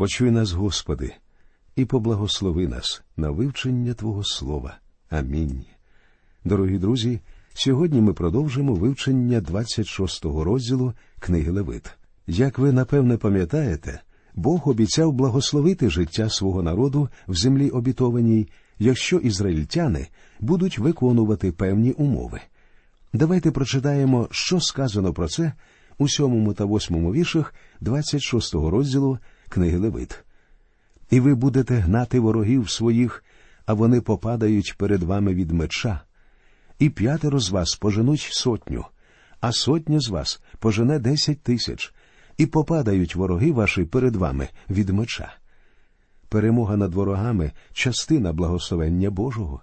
Почуй нас, Господи, і поблагослови нас на вивчення Твого Слова. Амінь. Дорогі друзі, сьогодні ми продовжимо вивчення 26-го розділу книги Левит. Як ви напевне пам'ятаєте, Бог обіцяв благословити життя свого народу в землі обітованій, якщо ізраїльтяни будуть виконувати певні умови. Давайте прочитаємо, що сказано про це у сьомому та восьмому віршах 26-го розділу книги Левит. І ви будете гнати ворогів своїх, а вони попадають перед вами від меча, і п'ятеро з вас поженуть сотню, а сотня з вас пожене десять тисяч, і попадають вороги ваші перед вами від меча. Перемога над ворогами частина благословення Божого.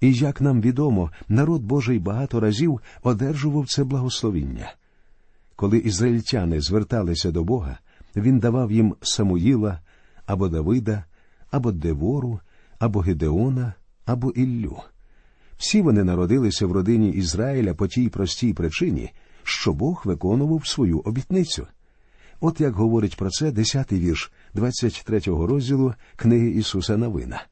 І як нам відомо, народ Божий багато разів одержував це благословіння. Коли ізраїльтяни зверталися до Бога, він давав їм Самуїла або Давида, або Девору, або Гедеона, або Іллю. Всі вони народилися в родині Ізраїля по тій простій причині, що Бог виконував свою обітницю. От як говорить про це десятий вірш 23-го розділу книги Ісуса Новина.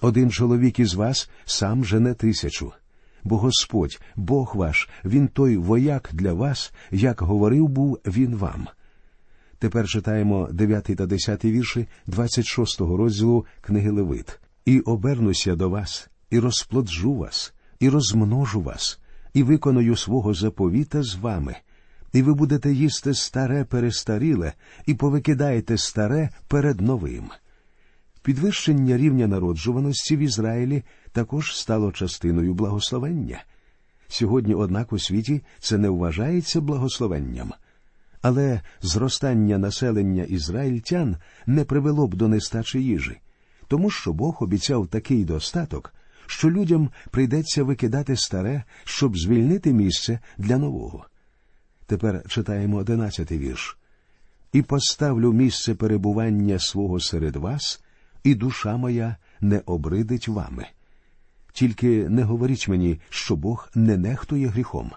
Один чоловік із вас сам жене тисячу, бо Господь, Бог ваш, Він той вояк для вас, як говорив був Він вам. Тепер читаємо 9 та 10 вірші 26-го розділу книги Левит. І обернуся до вас, і розплоджу вас, і розмножу вас, і виконую свого заповіта з вами, і ви будете їсти старе перестаріле, і повикидаєте старе перед новим. Підвищення рівня народжуваності в Ізраїлі також стало частиною благословення. Сьогодні, однак, у світі це не вважається благословенням. Але зростання населення ізраїльтян не привело б до нестачі їжі, тому що Бог обіцяв такий достаток, що людям прийдеться викидати старе, щоб звільнити місце для нового. Тепер читаємо одинадцятий вірш. І поставлю місце перебування свого серед вас, і душа моя не обридить вами. Тільки не говоріть мені, що Бог не нехтує гріхом.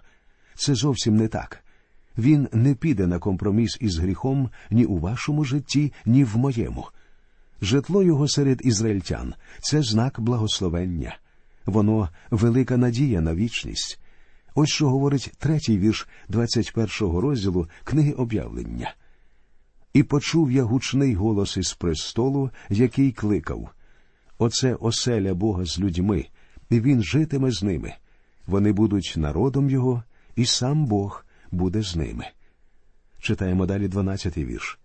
Це зовсім не так. Він не піде на компроміс із гріхом ні у вашому житті, ні в моєму. Житло його серед ізраїльтян це знак благословення, воно велика надія на вічність. Ось що говорить третій вірш 21-го розділу книги об'явлення. І почув я гучний голос із престолу, який кликав Оце оселя Бога з людьми, і він житиме з ними. Вони будуть народом його, і сам Бог буде з ними. Читаємо далі 12-й вірш.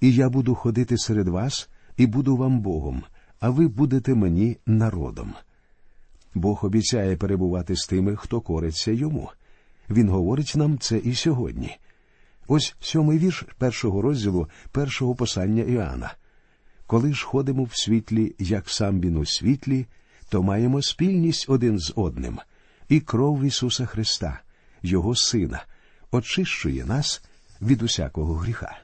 І я буду ходити серед вас, і буду вам Богом, а ви будете мені народом. Бог обіцяє перебувати з тими, хто кориться йому. Він говорить нам це і сьогодні. Ось сьомий вірш першого розділу першого послання Іоанна. Коли ж ходимо в світлі, як сам він у світлі, то маємо спільність один з одним, і кров Ісуса Христа, Його Сина, очищує нас від усякого гріха.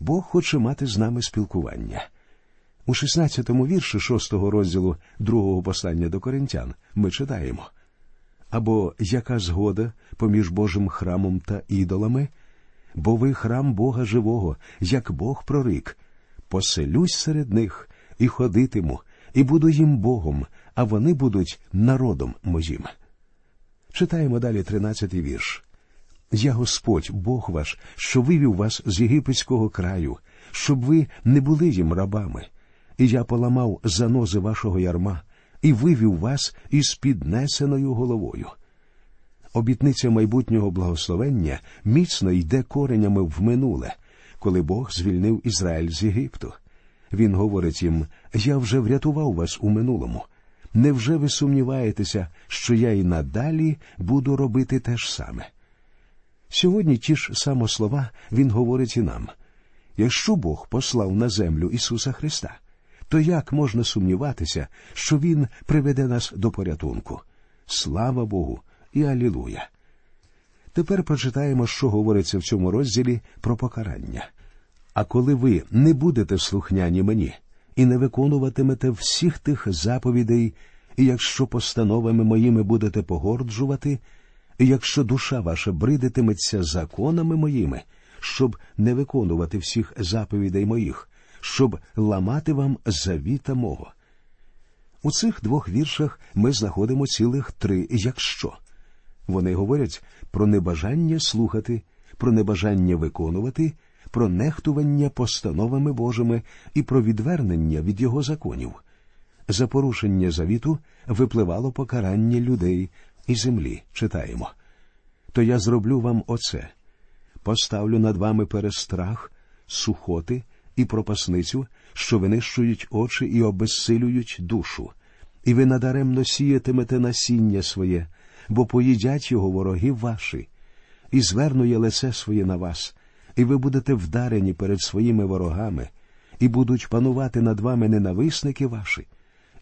Бог хоче мати з нами спілкування. У 16-му вірші 6-го розділу другого послання до коринтян ми читаємо або яка згода поміж Божим храмом та ідолами, бо ви храм Бога живого, як Бог прорик, поселюсь серед них і ходитиму, і буду їм Богом, а вони будуть народом моїм. Читаємо далі 13-й вірш. Я Господь, Бог ваш, що вивів вас з єгипетського краю, щоб ви не були їм рабами і я поламав занози вашого ярма і вивів вас із піднесеною головою. Обітниця майбутнього благословення міцно йде коренями в минуле, коли Бог звільнив Ізраїль з Єгипту. Він говорить їм: Я вже врятував вас у минулому. Невже ви сумніваєтеся, що я і надалі буду робити те ж саме? Сьогодні ті ж самослова Він говорить і нам якщо Бог послав на землю Ісуса Христа, то як можна сумніватися, що Він приведе нас до порятунку? Слава Богу і Алілуя! Тепер прочитаємо, що говориться в цьому розділі про покарання. А коли ви не будете слухняні мені і не виконуватимете всіх тих заповідей, і якщо постановами моїми будете погорджувати, якщо душа ваша бридитиметься законами моїми, щоб не виконувати всіх заповідей моїх, щоб ламати вам завіта мого. У цих двох віршах ми знаходимо цілих три якщо. Вони говорять про небажання слухати, про небажання виконувати, про нехтування постановами Божими і про відвернення від його законів. За порушення завіту випливало покарання людей і землі. Читаємо. То я зроблю вам оце поставлю над вами перестрах, сухоти і пропасницю, що винищують очі і обезсилюють душу, і ви надаремно сіятимете насіння своє, бо поїдять його вороги ваші, і звернує лице своє на вас, і ви будете вдарені перед своїми ворогами, і будуть панувати над вами ненависники ваші,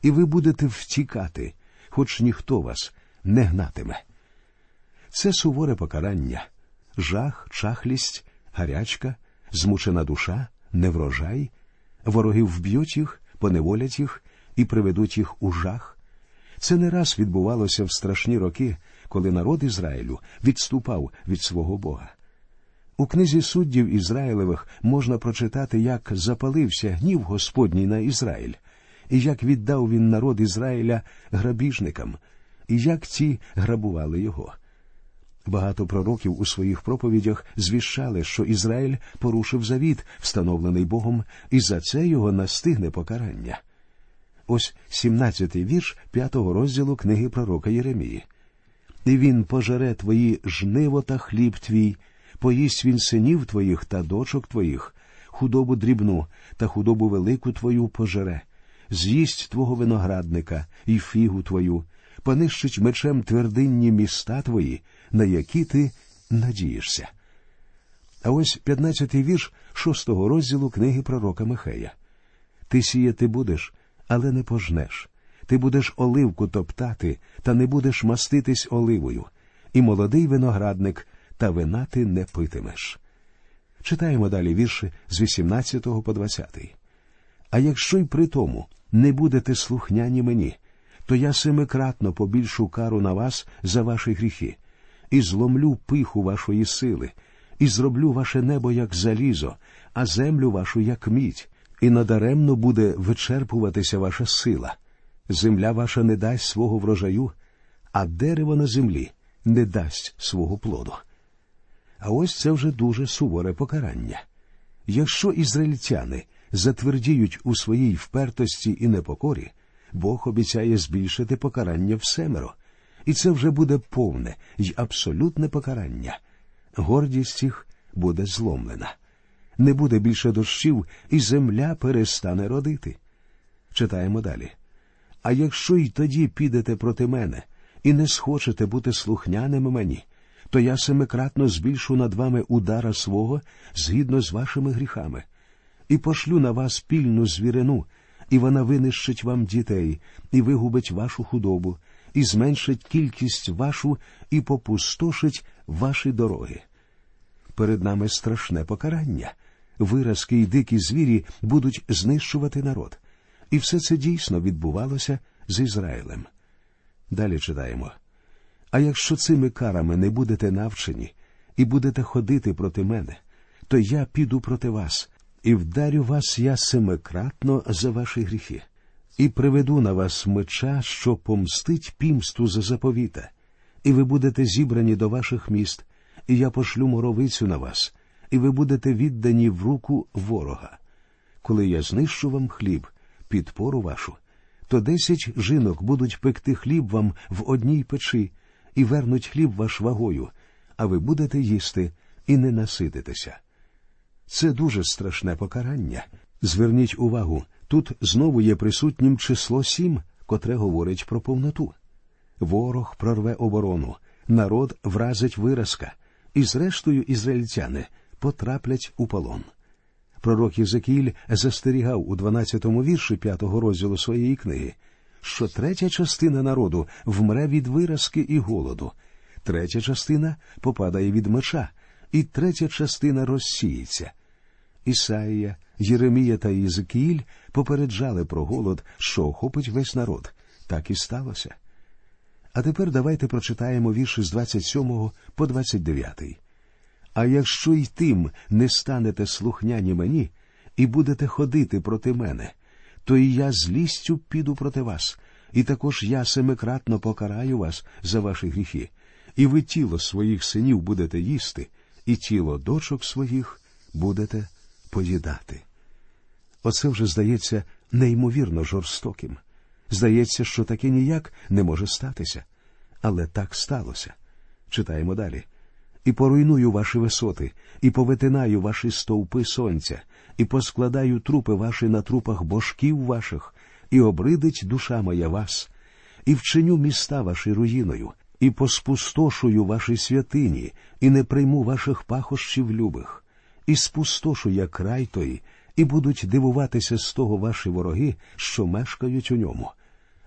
і ви будете втікати, хоч ніхто вас не гнатиме. Це суворе покарання, жах, чахлість, гарячка, змучена душа, неврожай, вороги вб'ють їх, поневолять їх і приведуть їх у жах. Це не раз відбувалося в страшні роки, коли народ Ізраїлю відступав від свого Бога. У книзі суддів Ізраїлевих можна прочитати, як запалився гнів Господній на Ізраїль, і як віддав він народ Ізраїля грабіжникам, і як ті грабували його. Багато пророків у своїх проповідях звіщали, що Ізраїль порушив завіт, встановлений Богом, і за це його настигне покарання. Ось 17-й вірш п'ятого розділу книги пророка Єремії. І він пожере твої жниво та хліб твій, поїсть він синів твоїх та дочок твоїх, худобу дрібну та худобу велику твою пожере, з'їсть твого виноградника і фігу твою, понищить мечем твердинні міста твої, на які ти надієшся. А ось 15-й вірш шостого розділу книги пророка Михея. Ти сіяти будеш, але не пожнеш. Ти будеш оливку топтати, та не будеш маститись оливою, і молодий виноградник, та вина ти не питимеш. Читаємо далі вірші з 18 по 20. А якщо й при тому не будете слухняні мені, то я семикратно побільшу кару на вас за ваші гріхи, і зломлю пиху вашої сили, і зроблю ваше небо як залізо, а землю вашу як мідь, і надаремно буде вичерпуватися ваша сила. Земля ваша не дасть свого врожаю, а дерево на землі не дасть свого плоду. А ось це вже дуже суворе покарання. Якщо ізраїльтяни затвердіють у своїй впертості і непокорі, Бог обіцяє збільшити покарання в семеро, і це вже буде повне й абсолютне покарання. Гордість їх буде зломлена. Не буде більше дощів, і земля перестане родити. Читаємо далі. А якщо й тоді підете проти мене і не схочете бути слухняними мені, то я семикратно збільшу над вами удара свого згідно з вашими гріхами, і пошлю на вас пільну звірину, і вона винищить вам дітей, і вигубить вашу худобу, і зменшить кількість вашу, і попустошить ваші дороги. Перед нами страшне покарання. Виразки й дикі звірі будуть знищувати народ. І все це дійсно відбувалося з Ізраїлем. Далі читаємо. А якщо цими карами не будете навчені і будете ходити проти мене, то я піду проти вас і вдарю вас я семикратно за ваші гріхи, і приведу на вас меча, що помстить пімсту за заповіта, і ви будете зібрані до ваших міст, і я пошлю моровицю на вас, і ви будете віддані в руку ворога. Коли я знищу вам хліб, підпору вашу, то десять жінок будуть пекти хліб вам в одній печі і вернуть хліб ваш вагою, а ви будете їсти і не насититеся. Це дуже страшне покарання. Зверніть увагу, тут знову є присутнім число сім, котре говорить про повноту. Ворог прорве оборону, народ вразить виразка, і, зрештою, ізраїльтяни потраплять у полон. Пророк Єзекіль застерігав у 12-му вірші п'ятого розділу своєї книги, що третя частина народу вмре від виразки і голоду, третя частина попадає від меча, і третя частина розсіється. Ісаїя, Єремія та Єзекіїль попереджали про голод, що охопить весь народ. Так і сталося. А тепер давайте прочитаємо вірші з 27 по 29. А якщо й тим не станете слухняні мені і будете ходити проти мене, то і я злістю піду проти вас, і також я семикратно покараю вас за ваші гріхи, і ви тіло своїх синів будете їсти, і тіло дочок своїх будете поїдати. Оце вже здається неймовірно жорстоким. Здається, що таке ніяк не може статися. Але так сталося. Читаємо далі. І поруйную ваші висоти, і повитинаю ваші стовпи сонця, і поскладаю трупи ваші на трупах божків ваших, і обридить душа моя вас, і вчиню міста ваші руїною, і поспустошую ваші святині, і не прийму ваших пахощів любих, і спустошу я край той, і будуть дивуватися з того ваші вороги, що мешкають у ньому.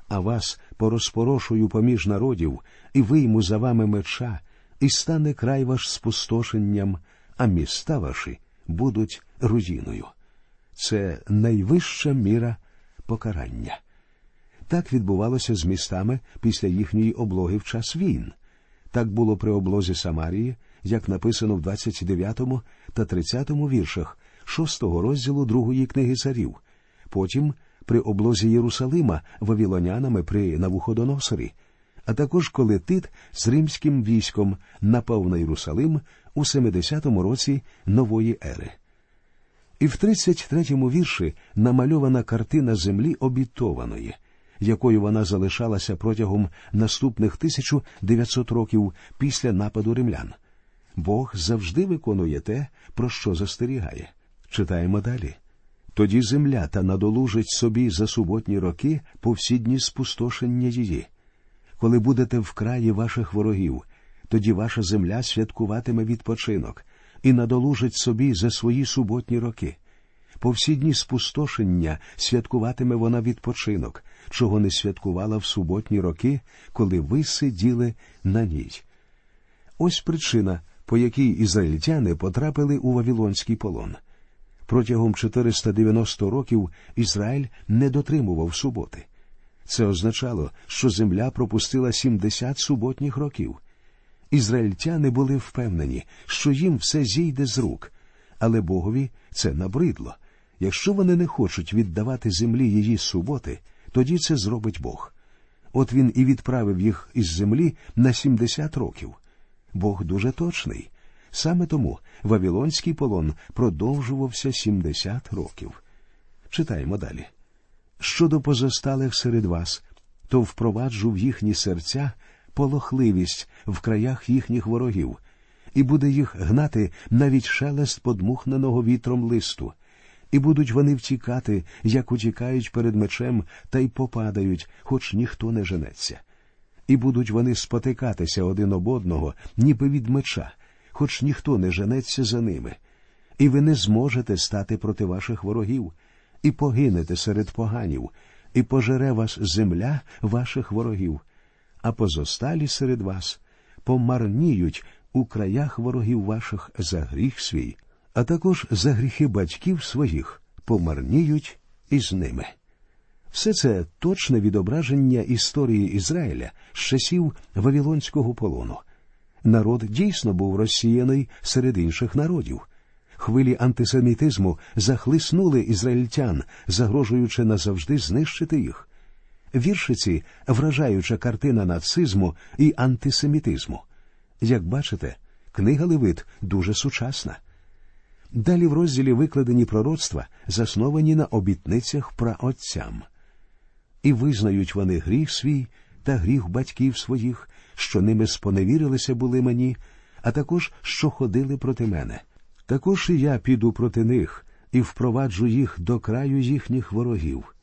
А вас порозпорошую поміж народів, і вийму за вами меча, і стане край ваш спустошенням, а міста ваші будуть руїною. Це найвища міра покарання. Так відбувалося з містами після їхньої облоги в час війн. Так було при облозі Самарії, як написано в 29 та 30 віршах шостого розділу другої книги царів, потім при облозі Єрусалима вавілонянами при Навуходоносорі, а також коли Тит з римським військом напав на Єрусалим у 70-му році нової ери. І в 33-му вірші намальована картина землі обітованої, якою вона залишалася протягом наступних 1900 років після нападу римлян. Бог завжди виконує те, про що застерігає. Читаємо далі. Тоді земля та надолужить собі за суботні роки повсідні спустошення її. Коли будете в краї ваших ворогів, тоді ваша земля святкуватиме відпочинок і надолужить собі за свої суботні роки. Повсідні спустошення святкуватиме вона відпочинок, чого не святкувала в суботні роки, коли ви сиділи на ній. Ось причина, по якій ізраїльтяни потрапили у Вавилонський полон. Протягом 490 років Ізраїль не дотримував суботи. Це означало, що земля пропустила 70 суботніх років. Ізраїльтяни були впевнені, що їм все зійде з рук, але Богові це набридло. Якщо вони не хочуть віддавати землі її суботи, тоді це зробить Бог. От він і відправив їх із землі на 70 років. Бог дуже точний. Саме тому Вавилонський полон продовжувався 70 років. Читаємо далі. Щодо позосталих серед вас, то впроваджу в їхні серця полохливість в краях їхніх ворогів, і буде їх гнати навіть шелест подмухненого вітром листу, і будуть вони втікати, як утікають перед мечем, та й попадають, хоч ніхто не женеться. І будуть вони спотикатися один об одного, ніби від меча, хоч ніхто не женеться за ними, і ви не зможете стати проти ваших ворогів, і погинете серед поганів, і пожере вас земля ваших ворогів, а позосталі серед вас помарніють у краях ворогів ваших за гріх свій, а також за гріхи батьків своїх помарніють із ними. Все це точне відображення історії Ізраїля з часів Вавилонського полону. Народ дійсно був розсіяний серед інших народів. Хвилі антисемітизму захлиснули ізраїльтян, загрожуючи назавжди знищити їх. Віршиці вражаюча картина нацизму і антисемітизму. Як бачите, книга Левит дуже сучасна. Далі в розділі викладені пророцтва, засновані на обітницях праотцям. І визнають вони гріх свій та гріх батьків своїх, що ними споневірилися були мені, а також що ходили проти мене. Також і я піду проти них і впроваджу їх до краю їхніх ворогів.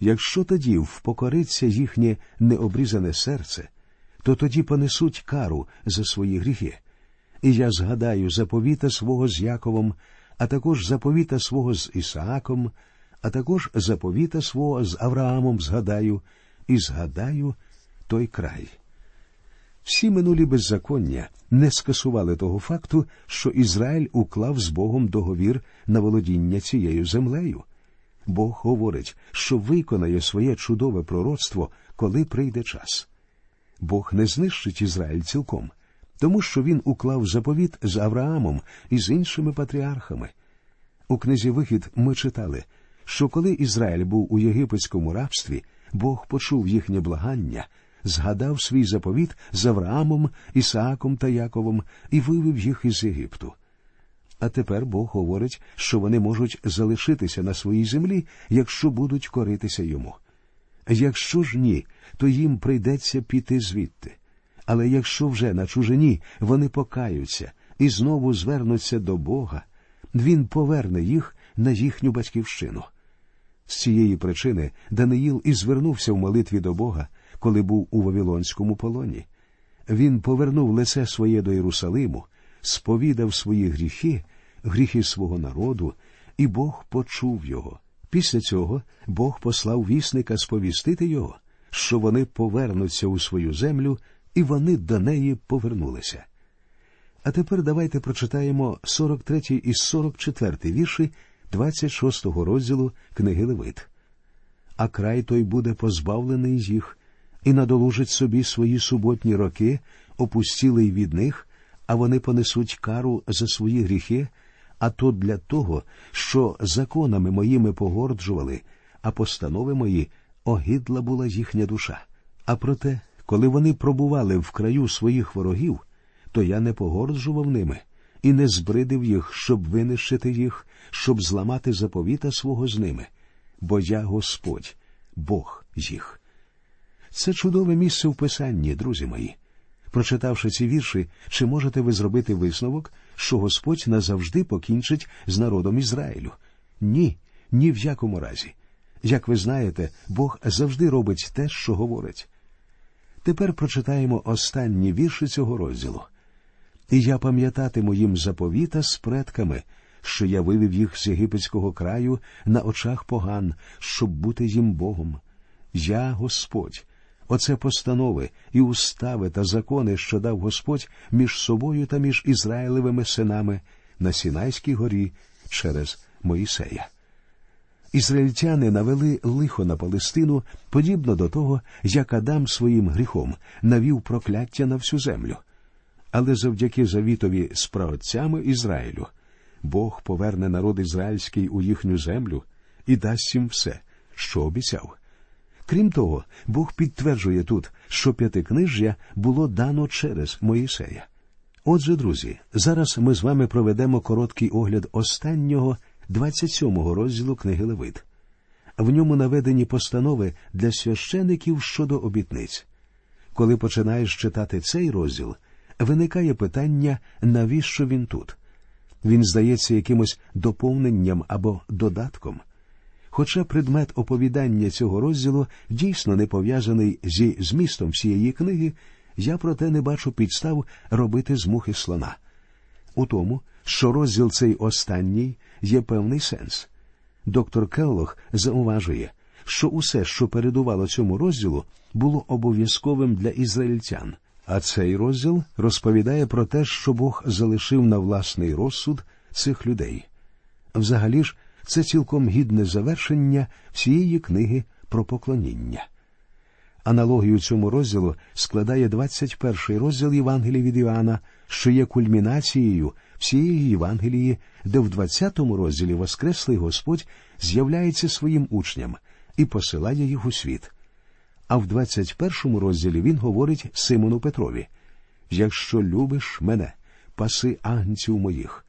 Якщо тоді впокориться їхнє необрізане серце, то тоді понесуть кару за свої гріхи. І я згадаю заповіта свого з Яковом, а також заповіта свого з Ісааком, а також заповіта свого з Авраамом згадаю, і згадаю той край. Всі минулі беззаконня не скасували того факту, що Ізраїль уклав з Богом договір на володіння цією землею. Бог говорить, що виконає своє чудове пророцтво, коли прийде час. Бог не знищить Ізраїль цілком, тому що він уклав заповіт з Авраамом і з іншими патріархами. У книзі Вихід ми читали, що коли Ізраїль був у єгипетському рабстві, Бог почув їхнє благання, згадав свій заповіт з Авраамом, Ісааком та Яковом і вивів їх із Єгипту. А тепер Бог говорить, що вони можуть залишитися на своїй землі, якщо будуть коритися йому. Якщо ж ні, то їм прийдеться піти звідти. Але якщо вже на чужині вони покаються і знову звернуться до Бога, він поверне їх на їхню батьківщину. З цієї причини Даниїл і звернувся в молитві до Бога, коли був у Вавилонському полоні. Він повернув лице своє до Єрусалиму, сповідав свої гріхи, гріхи свого народу, і Бог почув його. Після цього Бог послав вісника сповістити його, що вони повернуться у свою землю, і вони до неї повернулися. А тепер давайте прочитаємо 43 і 44 вірші 26 розділу книги Левит. А край той буде позбавлений їх, і надолужить собі свої суботні роки, опустілий від них, а вони понесуть кару за свої гріхи, а то для того, що законами моїми погорджували, а постанови мої огидла була їхня душа. А проте, коли вони пробували в краю своїх ворогів, то я не погорджував ними і не збридив їх, щоб винищити їх, щоб зламати заповіта свого з ними, бо я Господь, Бог їх. Це чудове місце в писанні, друзі мої. Прочитавши ці вірші, чи можете ви зробити висновок, що Господь назавжди покінчить з народом Ізраїлю? Ні, ні в якому разі. Як ви знаєте, Бог завжди робить те, що говорить. Тепер прочитаємо останні вірші цього розділу. І я пам'ятатиму їм заповіта з предками, що я вивів їх з єгипетського краю на очах поган, щоб бути їм Богом. Я Господь. Оце постанови і устави та закони, що дав Господь між собою та між Ізраїлевими синами на Сінайській горі через Моїсея. Ізраїльтяни навели лихо на Палестину, подібно до того, як Адам своїм гріхом навів прокляття на всю землю. Але завдяки завітові з праотцями Ізраїлю Бог поверне народ ізраїльський у їхню землю і дасть їм все, що обіцяв. Крім того, Бог підтверджує тут, що п'ятикнижжя було дано через Моїсея. Отже, друзі, зараз ми з вами проведемо короткий огляд останнього 27-го розділу книги Левит. В ньому наведені постанови для священиків щодо обітниць. Коли починаєш читати цей розділ, виникає питання, навіщо він тут? Він здається якимось доповненням або додатком. Хоча предмет оповідання цього розділу дійсно не пов'язаний зі змістом всієї книги, я проте не бачу підстав робити з мухи слона. У тому, що розділ цей останній є певний сенс. Доктор Келлог зауважує, що усе, що передувало цьому розділу, було обов'язковим для ізраїльтян, а цей розділ розповідає про те, що Бог залишив на власний розсуд цих людей. Взагалі ж, це цілком гідне завершення всієї книги про поклоніння. Аналогію цьому розділу складає 21 розділ Євангелії від Іоанна, що є кульмінацією всієї Євангелії, де в 20 розділі Воскреслий Господь з'являється своїм учням і посилає їх у світ. А в 21 розділі він говорить Симону Петрові Якщо любиш мене, паси агнців моїх.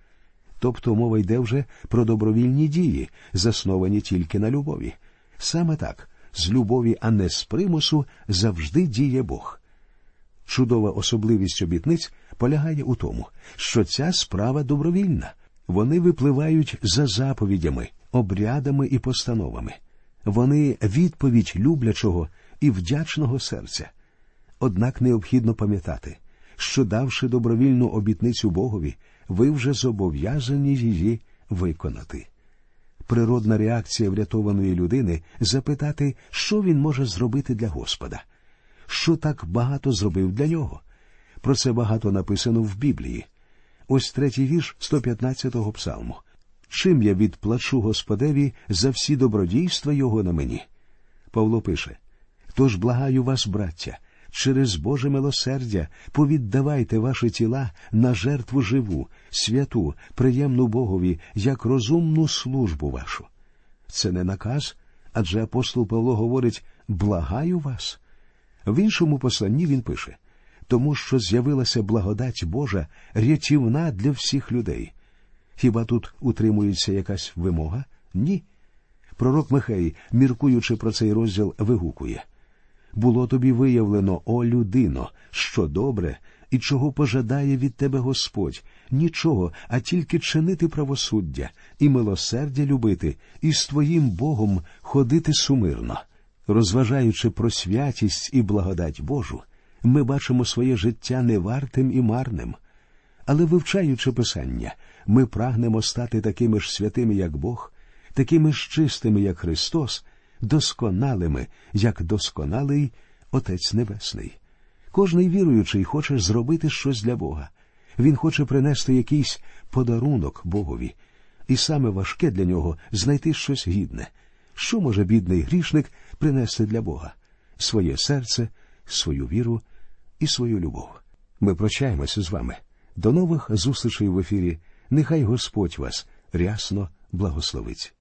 Тобто мова йде вже про добровільні дії, засновані тільки на любові. Саме так, з любові, а не з примусу, завжди діє Бог. Чудова особливість обітниць полягає у тому, що ця справа добровільна. Вони випливають за заповідями, обрядами і постановами. Вони відповідь люблячого і вдячного серця. Однак необхідно пам'ятати, що давши добровільну обітницю Богові, ви вже зобов'язані її виконати. Природна реакція врятованої людини запитати, що він може зробити для Господа, що так багато зробив для нього. Про це багато написано в Біблії. Ось третій вірш 115-го псалму. Чим я відплачу Господеві за всі добродійства його на мені? Павло пише Тож благаю вас, браття, через Боже милосердя повіддавайте ваші тіла на жертву живу, святу, приємну Богові, як розумну службу вашу. Це не наказ, адже апостол Павло говорить благаю вас. В іншому посланні він пише тому що з'явилася благодать Божа рятівна для всіх людей. Хіба тут утримується якась вимога? Ні. Пророк Михей, міркуючи про цей розділ, вигукує було тобі виявлено, о людино, що добре і чого пожадає від тебе Господь, нічого, а тільки чинити правосуддя і милосердя любити, і з твоїм Богом ходити сумирно. Розважаючи про святість і благодать Божу, ми бачимо своє життя невартим і марним. Але вивчаючи Писання, ми прагнемо стати такими ж святими, як Бог, такими ж чистими, як Христос, досконалими, як досконалий Отець Небесний. Кожний віруючий хоче зробити щось для Бога. Він хоче принести якийсь подарунок Богові, і саме важке для нього знайти щось гідне. Що може бідний грішник принести для Бога? Своє серце, свою віру і свою любов. Ми прощаємося з вами. До нових зустрічей в ефірі. Нехай Господь вас рясно благословить.